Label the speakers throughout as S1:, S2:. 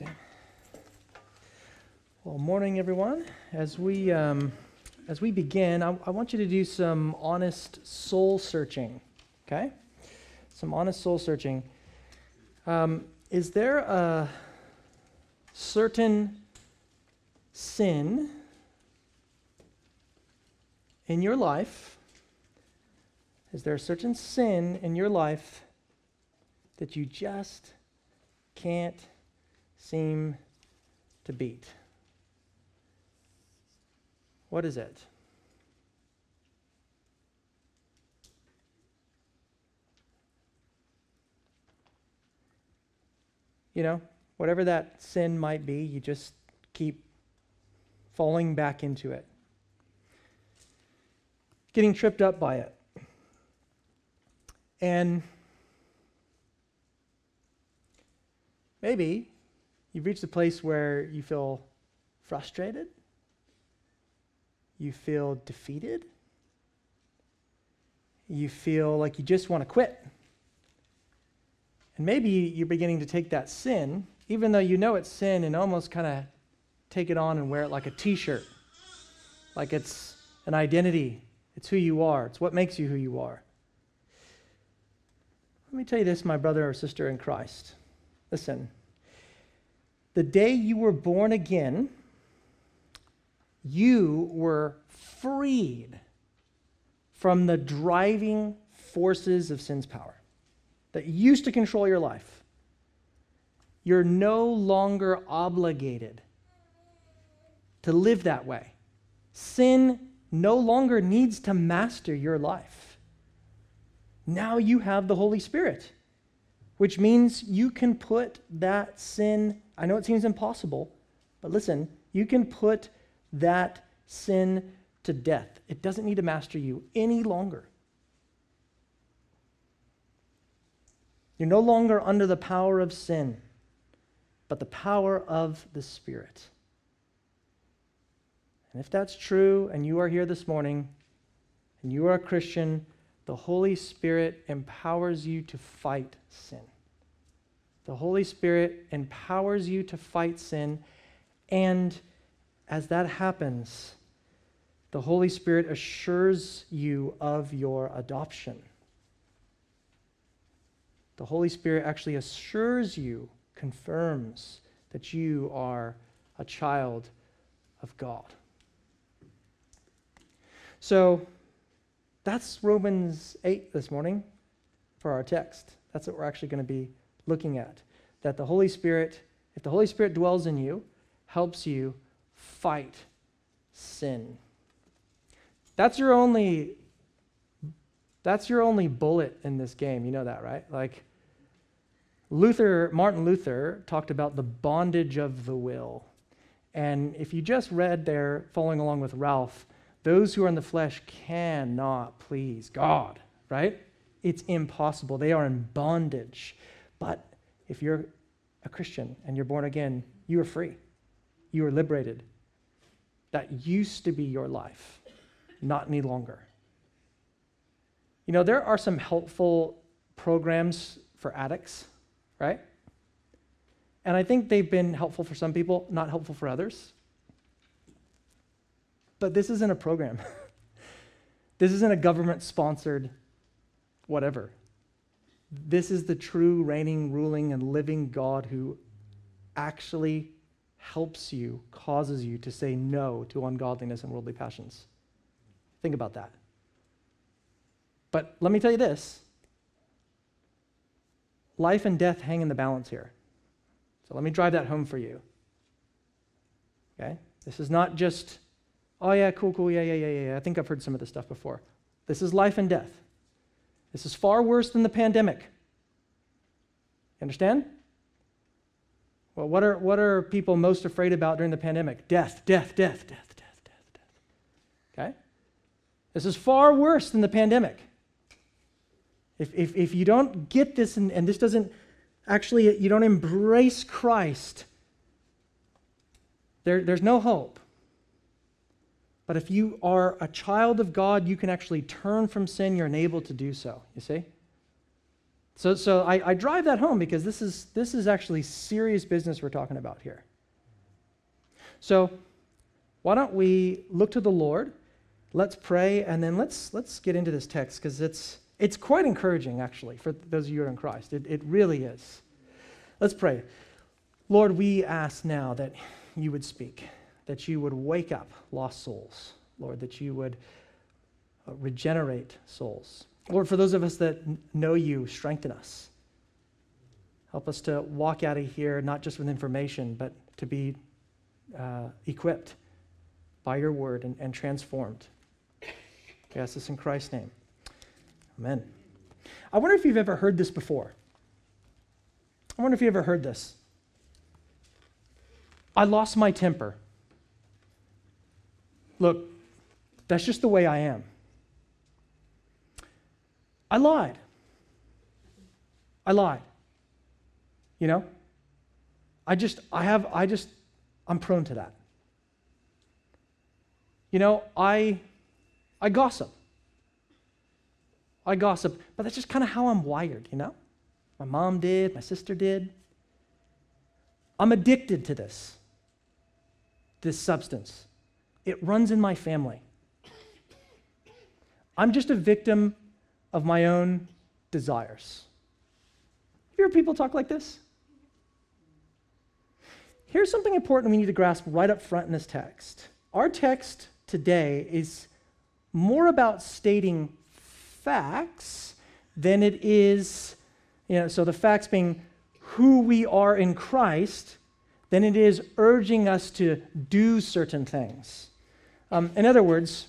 S1: Dan. Well, morning, everyone. As we um, as we begin, I, I want you to do some honest soul searching. Okay, some honest soul searching. Um, is there a certain sin in your life? Is there a certain sin in your life that you just can't seem to beat? What is it? You know, whatever that sin might be, you just keep falling back into it, getting tripped up by it. And maybe you've reached a place where you feel frustrated, you feel defeated, you feel like you just want to quit. And maybe you're beginning to take that sin, even though you know it's sin, and almost kind of take it on and wear it like a t shirt, like it's an identity. It's who you are, it's what makes you who you are. Let me tell you this, my brother or sister in Christ. Listen, the day you were born again, you were freed from the driving forces of sin's power that used to control your life. You're no longer obligated to live that way. Sin no longer needs to master your life. Now you have the Holy Spirit, which means you can put that sin, I know it seems impossible, but listen, you can put that sin to death. It doesn't need to master you any longer. You're no longer under the power of sin, but the power of the Spirit. And if that's true, and you are here this morning, and you are a Christian, the Holy Spirit empowers you to fight sin. The Holy Spirit empowers you to fight sin, and as that happens, the Holy Spirit assures you of your adoption. The Holy Spirit actually assures you, confirms that you are a child of God. So that's Romans 8 this morning for our text. That's what we're actually going to be looking at. That the Holy Spirit, if the Holy Spirit dwells in you, helps you fight sin. That's your only that's your only bullet in this game. You know that, right? Like Luther, Martin Luther talked about the bondage of the will. And if you just read there, following along with Ralph, those who are in the flesh cannot please God, right? It's impossible. They are in bondage. But if you're a Christian and you're born again, you are free. You are liberated. That used to be your life, not any longer. You know, there are some helpful programs for addicts, right? And I think they've been helpful for some people, not helpful for others. But this isn't a program. this isn't a government sponsored whatever. This is the true reigning, ruling, and living God who actually helps you, causes you to say no to ungodliness and worldly passions. Think about that. But let me tell you this life and death hang in the balance here. So let me drive that home for you. Okay? This is not just, oh, yeah, cool, cool, yeah, yeah, yeah, yeah. I think I've heard some of this stuff before. This is life and death. This is far worse than the pandemic. You understand? Well, what are, what are people most afraid about during the pandemic? Death, death, death, death, death, death, death. Okay? This is far worse than the pandemic. If, if, if you don't get this and, and this doesn't actually, you don't embrace Christ, there, there's no hope. But if you are a child of God, you can actually turn from sin. You're enabled to do so. You see? So, so I, I drive that home because this is, this is actually serious business we're talking about here. So, why don't we look to the Lord? Let's pray, and then let's, let's get into this text because it's, it's quite encouraging, actually, for those of you who are in Christ. It, it really is. Let's pray. Lord, we ask now that you would speak, that you would wake up lost souls, Lord, that you would uh, regenerate souls. Lord, for those of us that know you, strengthen us. Help us to walk out of here not just with information, but to be uh, equipped by your word and, and transformed. We ask this in Christ's name. Amen. I wonder if you've ever heard this before. I wonder if you ever heard this. I lost my temper. Look, that's just the way I am. I lied. I lied. You know? I just, I have, I just, I'm prone to that. You know, I, I gossip. I gossip, but that's just kind of how I'm wired, you know? My mom did, my sister did. I'm addicted to this, this substance. It runs in my family. I'm just a victim of my own desires. Have you heard people talk like this? Here's something important we need to grasp right up front in this text. Our text today is more about stating facts than it is, you know, so the facts being who we are in Christ, than it is urging us to do certain things. Um, in other words,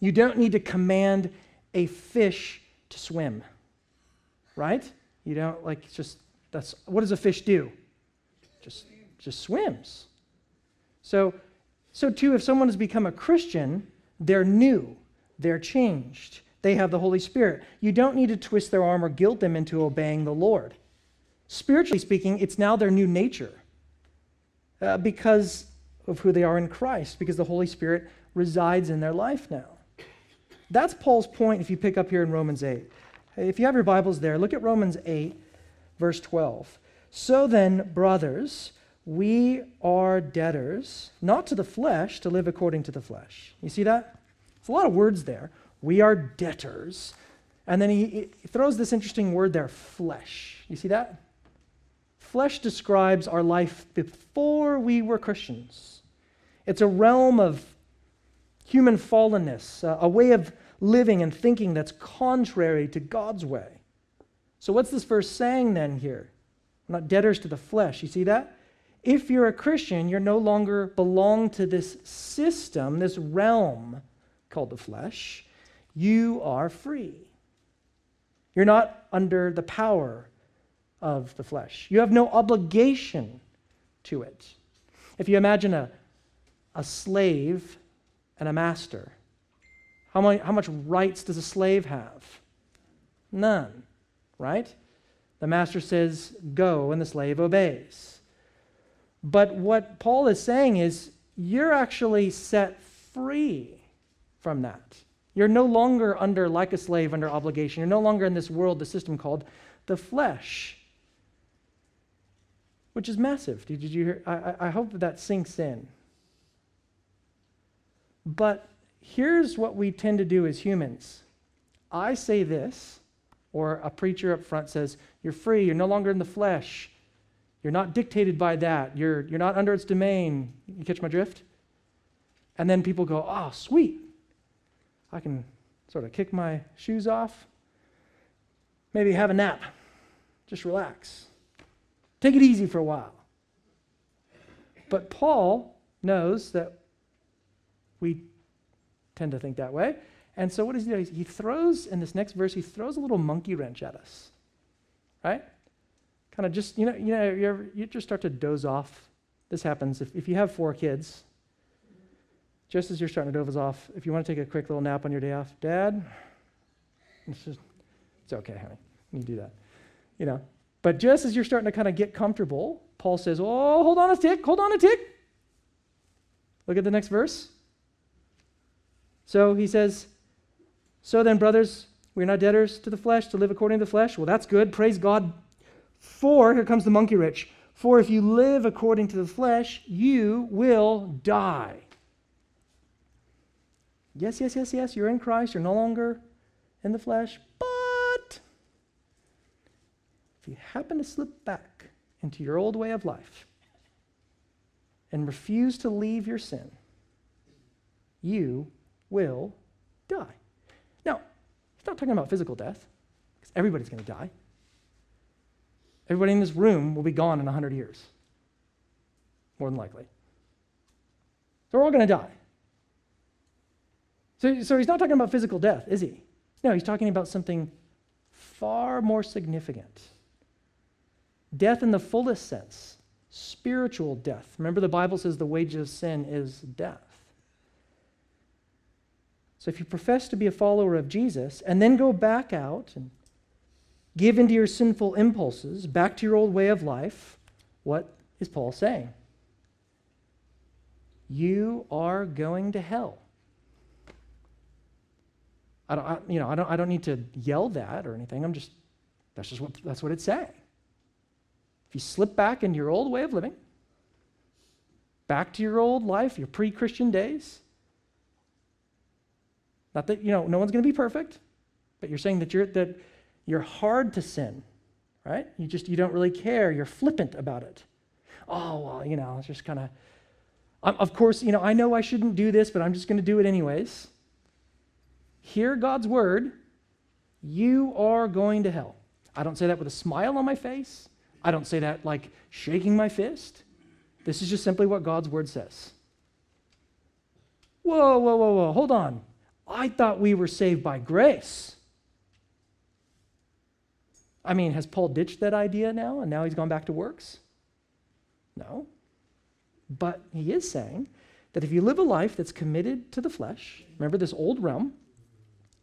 S1: you don't need to command a fish to swim, right? You don't like just that's what does a fish do? Just just swims. So so too if someone has become a Christian, they're new, they're changed. They have the Holy Spirit. You don't need to twist their arm or guilt them into obeying the Lord. Spiritually speaking, it's now their new nature uh, because of who they are in Christ, because the Holy Spirit resides in their life now. That's Paul's point if you pick up here in Romans 8. If you have your Bibles there, look at Romans 8, verse 12. So then, brothers, we are debtors, not to the flesh, to live according to the flesh. You see that? It's a lot of words there. We are debtors. And then he, he throws this interesting word there, flesh. You see that? Flesh describes our life before we were Christians. It's a realm of human fallenness, a way of living and thinking that's contrary to God's way. So, what's this verse saying then here? We're not debtors to the flesh. You see that? If you're a Christian, you're no longer belong to this system, this realm called the flesh. You are free. You're not under the power of the flesh. You have no obligation to it. If you imagine a, a slave and a master, how, many, how much rights does a slave have? None, right? The master says, go, and the slave obeys. But what Paul is saying is, you're actually set free from that. You're no longer under, like a slave, under obligation. You're no longer in this world, the system called the flesh, which is massive. Did you hear? I, I hope that sinks in. But here's what we tend to do as humans I say this, or a preacher up front says, You're free, you're no longer in the flesh. You're not dictated by that. You're, you're not under its domain. You catch my drift? And then people go, Oh, sweet. I can sort of kick my shoes off, maybe have a nap, just relax. Take it easy for a while. But Paul knows that we tend to think that way. And so what does he do? He throws, in this next verse, he throws a little monkey wrench at us. Right? Kind of just, you know, you know, you, ever, you just start to doze off. This happens if, if you have four kids. Just as you're starting to doze off, if you want to take a quick little nap on your day off, Dad, it's just, it's okay, honey. You do that. You know. But just as you're starting to kind of get comfortable, Paul says, Oh, hold on a tick, hold on a tick. Look at the next verse. So he says, So then, brothers, We're not debtors to the flesh to live according to the flesh. Well, that's good. Praise God. For, here comes the monkey rich. For if you live according to the flesh, you will die. Yes, yes, yes, yes, you're in Christ. You're no longer in the flesh. But if you happen to slip back into your old way of life and refuse to leave your sin, you will die. Now, he's not talking about physical death, because everybody's going to die. Everybody in this room will be gone in 100 years, more than likely. So we're all going to die. So, so he's not talking about physical death, is he? No, he's talking about something far more significant. Death in the fullest sense, spiritual death. Remember, the Bible says the wages of sin is death. So if you profess to be a follower of Jesus and then go back out and give into your sinful impulses, back to your old way of life, what is Paul saying? You are going to hell. I don't, I, you know, I don't, I don't need to yell that or anything. I'm just, that's just what, that's what it's saying. If you slip back into your old way of living, back to your old life, your pre Christian days, not that, you know, no one's going to be perfect, but you're saying that you're, that you're hard to sin, right? You just, you don't really care. You're flippant about it. Oh, well, you know, it's just kind of, of course, you know, I know I shouldn't do this, but I'm just going to do it anyways. Hear God's word. You are going to hell. I don't say that with a smile on my face. I don't say that like shaking my fist. This is just simply what God's word says. Whoa, whoa, whoa, whoa. Hold on. I thought we were saved by grace. I mean, has Paul ditched that idea now and now he's gone back to works? No. But he is saying that if you live a life that's committed to the flesh, remember this old realm,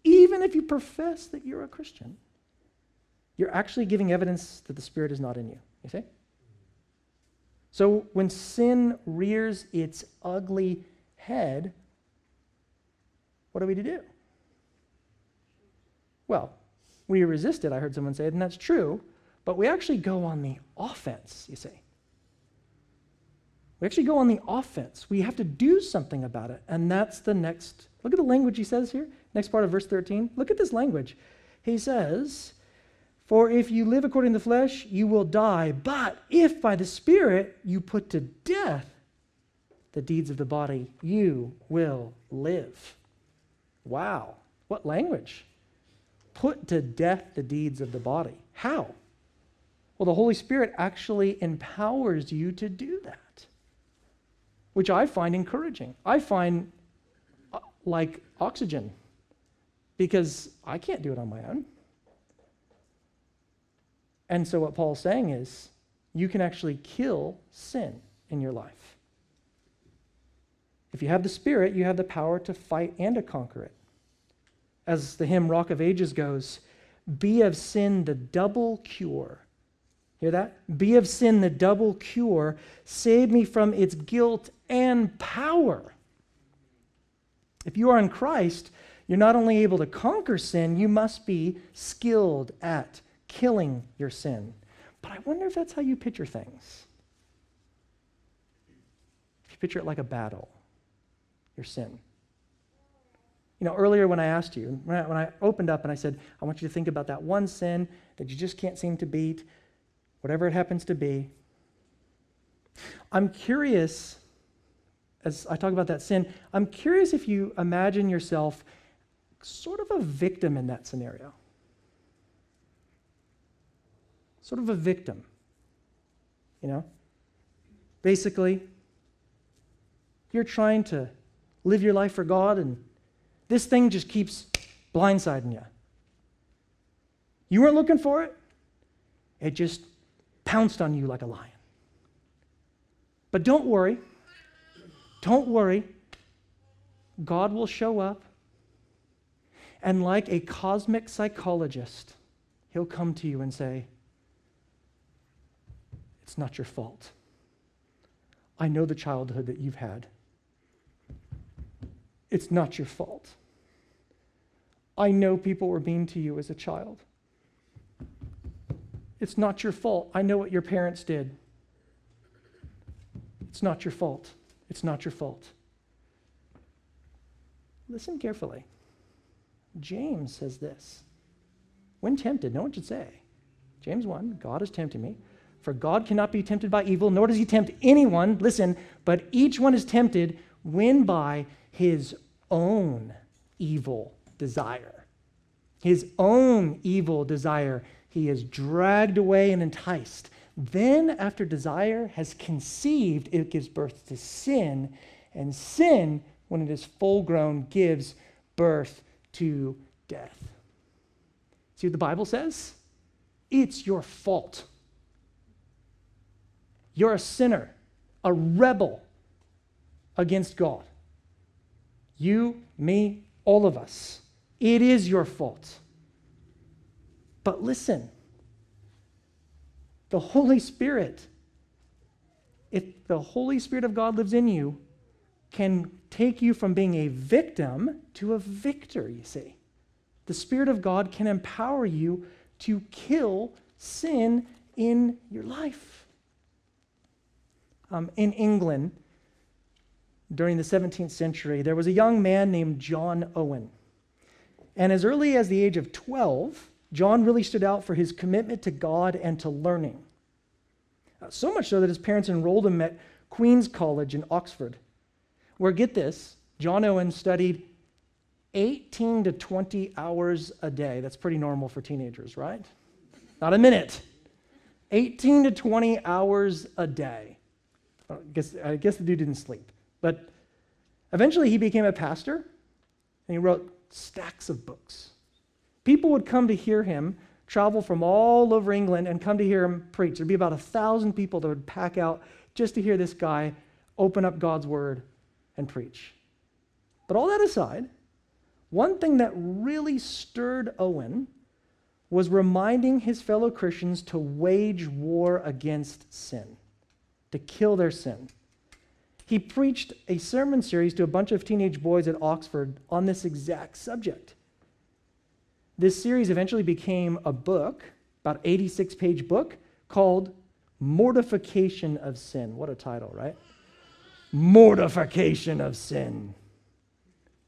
S1: even if you profess that you're a Christian, you're actually giving evidence that the Spirit is not in you. You see? So when sin rears its ugly head, what are we to do? Well, we resist it, I heard someone say, and that's true, but we actually go on the offense, you see. We actually go on the offense. We have to do something about it, and that's the next. Look at the language he says here, next part of verse 13. Look at this language. He says, For if you live according to the flesh, you will die, but if by the Spirit you put to death the deeds of the body, you will live. Wow, what language? Put to death the deeds of the body. How? Well, the Holy Spirit actually empowers you to do that, which I find encouraging. I find uh, like oxygen because I can't do it on my own. And so, what Paul's saying is, you can actually kill sin in your life. If you have the Spirit, you have the power to fight and to conquer it. As the hymn Rock of Ages goes, be of sin the double cure. Hear that? Be of sin the double cure. Save me from its guilt and power. If you are in Christ, you're not only able to conquer sin, you must be skilled at killing your sin. But I wonder if that's how you picture things. If you picture it like a battle your sin. You know, earlier when I asked you, when I, when I opened up and I said, I want you to think about that one sin that you just can't seem to beat, whatever it happens to be. I'm curious, as I talk about that sin, I'm curious if you imagine yourself sort of a victim in that scenario. Sort of a victim. You know? Basically, you're trying to live your life for God, and this thing just keeps blindsiding you. You weren't looking for it, it just pounced on you like a lion. But don't worry. Don't worry. God will show up. And like a cosmic psychologist, he'll come to you and say, It's not your fault. I know the childhood that you've had. It's not your fault. I know people were mean to you as a child. It's not your fault. I know what your parents did. It's not your fault. It's not your fault. Listen carefully. James says this When tempted, no one should say, James 1, God is tempting me. For God cannot be tempted by evil, nor does he tempt anyone, listen, but each one is tempted when by his own evil desire. His own evil desire he is dragged away and enticed. Then, after desire has conceived, it gives birth to sin. And sin, when it is full grown, gives birth to death. See what the Bible says? It's your fault. You're a sinner, a rebel against God. You, me, all of us. It is your fault. But listen, the Holy Spirit, if the Holy Spirit of God lives in you, can take you from being a victim to a victor, you see. The Spirit of God can empower you to kill sin in your life. Um, in England, during the 17th century, there was a young man named John Owen. And as early as the age of 12, John really stood out for his commitment to God and to learning. Uh, so much so that his parents enrolled him at Queen's College in Oxford, where, get this, John Owen studied 18 to 20 hours a day. That's pretty normal for teenagers, right? Not a minute. 18 to 20 hours a day. I guess, I guess the dude didn't sleep. But eventually he became a pastor and he wrote stacks of books. People would come to hear him, travel from all over England, and come to hear him preach. There'd be about a thousand people that would pack out just to hear this guy open up God's word and preach. But all that aside, one thing that really stirred Owen was reminding his fellow Christians to wage war against sin, to kill their sin. He preached a sermon series to a bunch of teenage boys at Oxford on this exact subject. This series eventually became a book, about 86 page book, called Mortification of Sin. What a title, right? Mortification of Sin.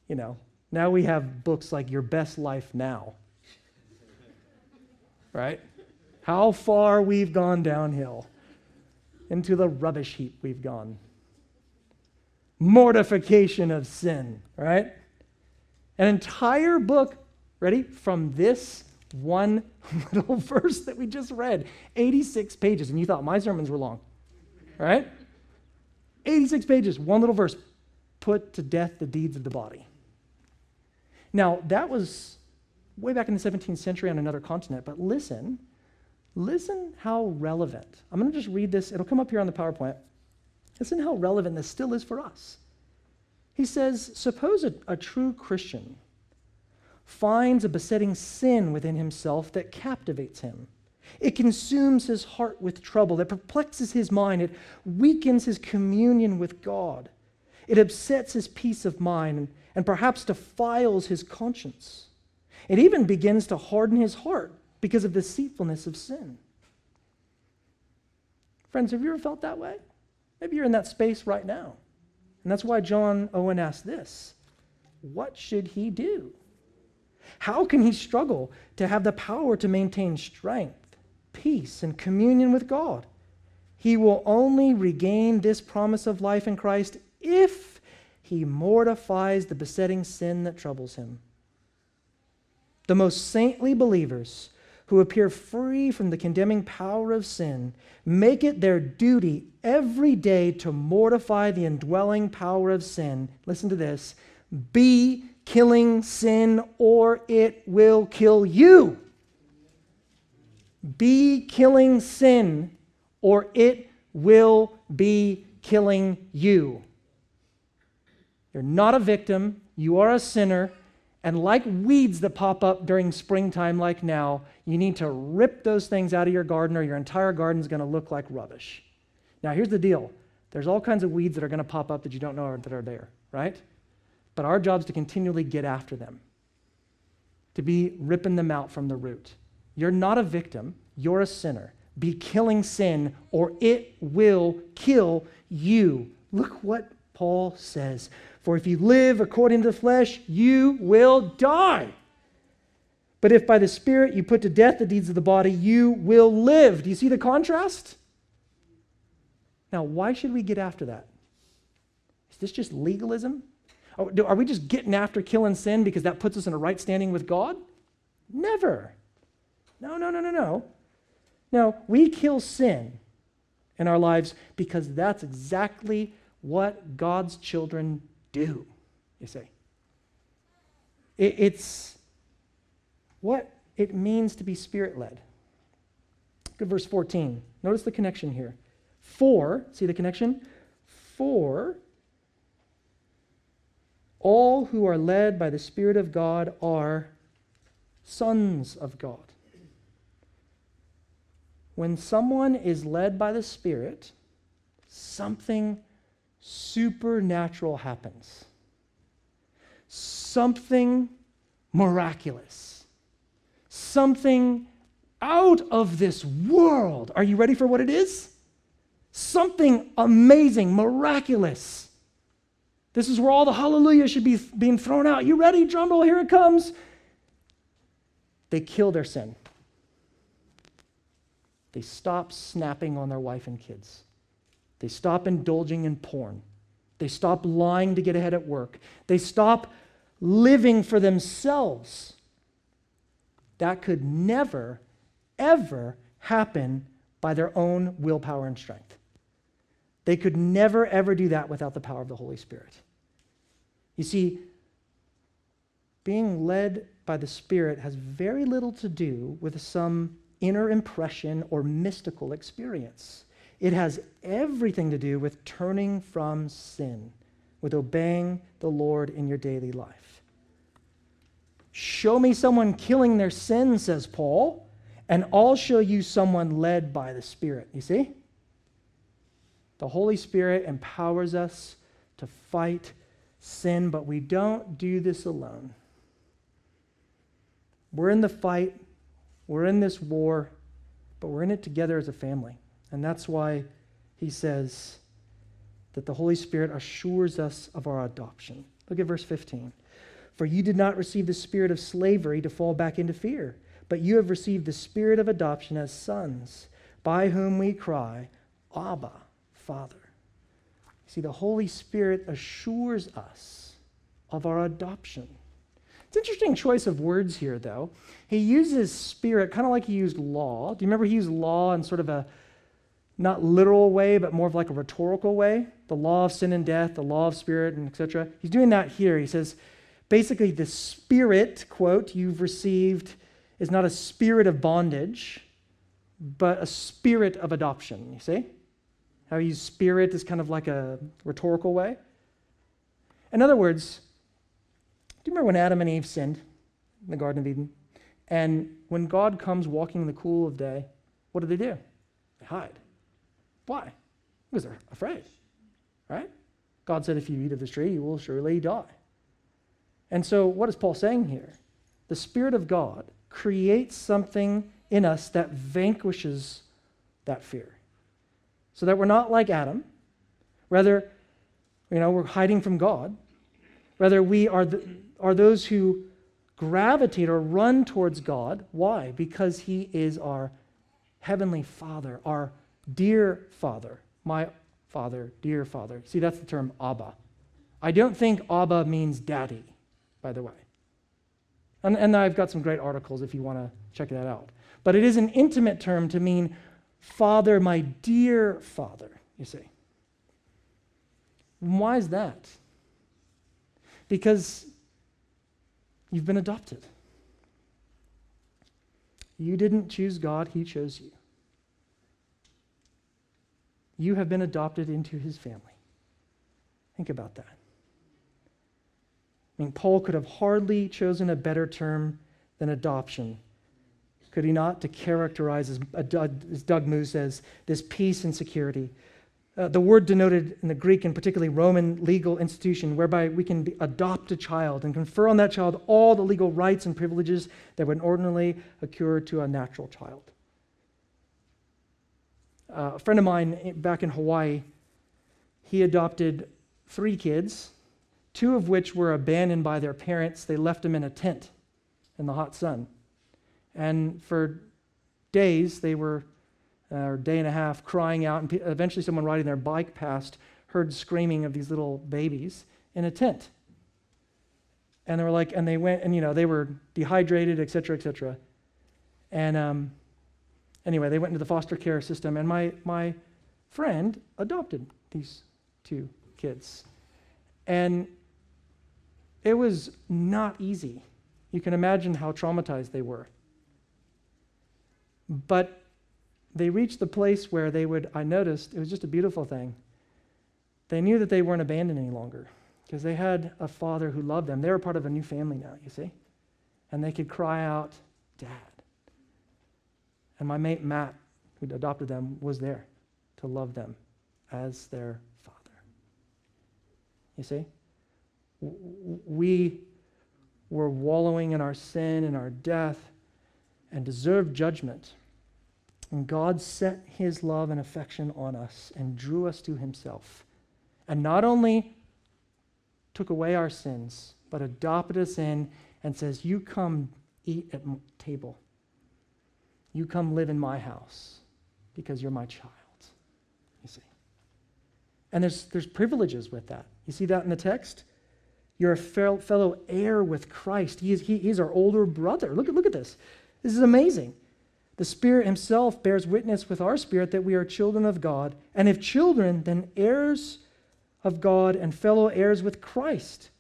S1: You know, now we have books like Your Best Life Now. Right? How far we've gone downhill into the rubbish heap we've gone. Mortification of sin, right? An entire book Ready? From this one little verse that we just read, 86 pages, and you thought my sermons were long, right? 86 pages, one little verse. Put to death the deeds of the body. Now, that was way back in the 17th century on another continent, but listen, listen how relevant. I'm going to just read this, it'll come up here on the PowerPoint. Listen how relevant this still is for us. He says, Suppose a, a true Christian finds a besetting sin within himself that captivates him. It consumes his heart with trouble. It perplexes his mind. It weakens his communion with God. It upsets his peace of mind and, and perhaps defiles his conscience. It even begins to harden his heart because of the deceitfulness of sin. Friends, have you ever felt that way? Maybe you're in that space right now. And that's why John Owen asked this What should he do? How can he struggle to have the power to maintain strength, peace, and communion with God? He will only regain this promise of life in Christ if he mortifies the besetting sin that troubles him. The most saintly believers who appear free from the condemning power of sin make it their duty every day to mortify the indwelling power of sin. Listen to this be killing sin or it will kill you. Be killing sin or it will be killing you. You're not a victim, you are a sinner. And like weeds that pop up during springtime, like now, you need to rip those things out of your garden, or your entire garden is going to look like rubbish. Now, here's the deal there's all kinds of weeds that are going to pop up that you don't know are, that are there, right? But our job is to continually get after them. to be ripping them out from the root. You're not a victim, you're a sinner. Be killing sin, or it will kill you. Look what Paul says. For if you live according to the flesh, you will die. But if by the Spirit you put to death the deeds of the body, you will live. Do you see the contrast? Now, why should we get after that? Is this just legalism? Are we just getting after killing sin because that puts us in a right standing with God? Never. No, no, no, no, no. No, we kill sin in our lives because that's exactly what God's children do, you see. it's what it means to be spirit led. Look at verse 14. Notice the connection here. For, see the connection? For all who are led by the Spirit of God are sons of God. When someone is led by the Spirit, something supernatural happens. Something miraculous. Something out of this world. Are you ready for what it is? Something amazing, miraculous. This is where all the hallelujah should be being thrown out. You ready? Drum roll, here it comes. They kill their sin. They stop snapping on their wife and kids. They stop indulging in porn. They stop lying to get ahead at work. They stop living for themselves. That could never, ever happen by their own willpower and strength. They could never, ever do that without the power of the Holy Spirit. You see, being led by the Spirit has very little to do with some inner impression or mystical experience. It has everything to do with turning from sin, with obeying the Lord in your daily life. Show me someone killing their sin, says Paul, and I'll show you someone led by the Spirit. You see? The Holy Spirit empowers us to fight sin, but we don't do this alone. We're in the fight, we're in this war, but we're in it together as a family. And that's why he says that the Holy Spirit assures us of our adoption. Look at verse 15. For you did not receive the spirit of slavery to fall back into fear, but you have received the spirit of adoption as sons, by whom we cry, Abba. Father. See, the Holy Spirit assures us of our adoption. It's an interesting choice of words here, though. He uses spirit kind of like he used law. Do you remember he used law in sort of a not literal way, but more of like a rhetorical way? The law of sin and death, the law of spirit, and etc. He's doing that here. He says, basically, the spirit, quote, you've received is not a spirit of bondage, but a spirit of adoption. You see? How he used spirit is kind of like a rhetorical way. In other words, do you remember when Adam and Eve sinned in the Garden of Eden? And when God comes walking in the cool of day, what do they do? They hide. Why? Because they're afraid, right? God said, if you eat of this tree, you will surely die. And so, what is Paul saying here? The Spirit of God creates something in us that vanquishes that fear so that we're not like Adam. Rather, you know, we're hiding from God. Rather, we are, the, are those who gravitate or run towards God. Why? Because He is our heavenly Father, our dear Father, my Father, dear Father. See, that's the term Abba. I don't think Abba means daddy, by the way. And, and I've got some great articles if you want to check that out. But it is an intimate term to mean Father, my dear Father, you see. why is that? Because you've been adopted. You didn't choose God, He chose you. You have been adopted into His family. Think about that. I mean, Paul could have hardly chosen a better term than adoption could he not, to characterize, as, as Doug Moo says, this peace and security. uh, the word denoted in the Greek and particularly Roman legal institution whereby we can adopt a child and confer on that child all the legal rights and privileges that would ordinarily occur to a natural child. Uh, a friend of mine back in Hawaii, he adopted three kids, two of which were abandoned by their parents. They left them in a tent in the hot sun. And for days, they were, uh, or day and a half, crying out. And eventually, someone riding their bike past heard screaming of these little babies in a tent. And they were like, and they went, and you know, they were dehydrated, et cetera, et cetera. And um, anyway, they went into the foster care system, and my, my friend adopted these two kids. And it was not easy. You can imagine how traumatized they were. But they reached the place where they would, I noticed, it was just a beautiful thing. They knew that they weren't abandoned any longer because they had a father who loved them. They were part of a new family now, you see? And they could cry out, Dad. And my mate Matt, who adopted them, was there to love them as their father. You see? We were wallowing in our sin and our death and deserved judgment. And God set his love and affection on us and drew us to himself. And not only took away our sins, but adopted us in and says, You come eat at my table. You come live in my house because you're my child. You see. And there's, there's privileges with that. You see that in the text? You're a fellow heir with Christ. He is, he, he's our older brother. Look look at this. This is amazing. The Spirit Himself bears witness with our spirit that we are children of God. And if children, then heirs of God and fellow heirs with Christ.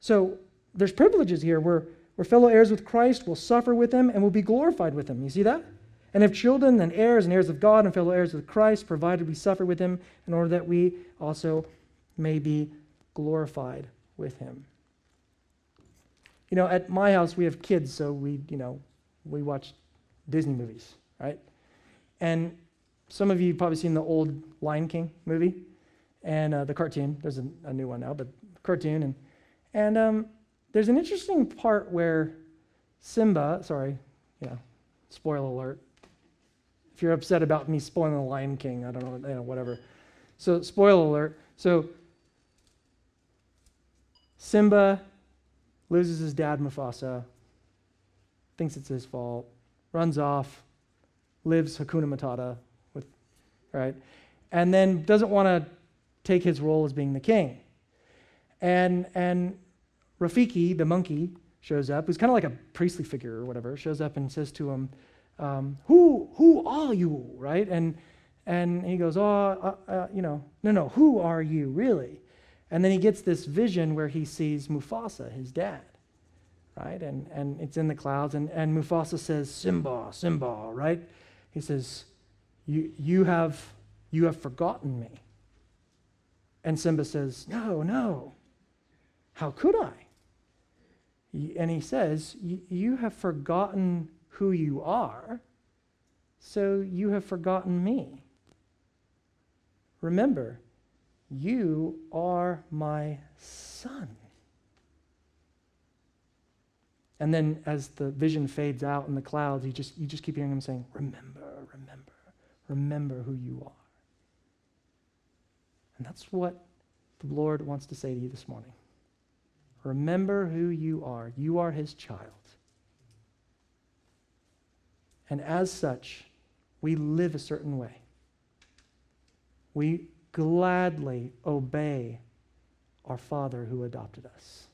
S1: So there's privileges here. We're, we're fellow heirs with Christ, we'll suffer with Him, and we'll be glorified with Him. You see that? And if children, then heirs and heirs of God and fellow heirs with Christ, provided we suffer with Him in order that we also may be glorified with Him. You know, at my house, we have kids, so we, you know, we watch Disney movies, right? And some of you probably seen the old Lion King movie and uh, the cartoon. There's a, a, new one now, but cartoon. And, and um, there's an interesting part where Simba, sorry, yeah, spoiler alert. If you're upset about me spoiling the Lion King, I don't know, you know whatever. So, spoiler alert. So, Simba loses his dad, Mufasa, thinks it's his fault, runs off, lives Hakuna Matata, with, right? And then doesn't want to take his role as being the king. And, and Rafiki, the monkey, shows up, who's kind of like a priestly figure or whatever, shows up and says to him, um, who, who are you, right? And, and he goes, oh, uh, uh, you know, no, no, who are you, really? And then he gets this vision where he sees Mufasa, his dad right? And, and it's in the clouds. And, and Mufasa says, Simba, Simba, right? He says, you, you, have, you have forgotten me. And Simba says, No, no. How could I? And he says, You have forgotten who you are, so you have forgotten me. Remember, you are my son. And then as the vision fades out in the clouds, you just, you just keep hearing him saying, Remember, remember, remember who you are. And that's what the Lord wants to say to you this morning. Remember who you are. You are his child. And as such, we live a certain way. We gladly obey our Father who adopted us.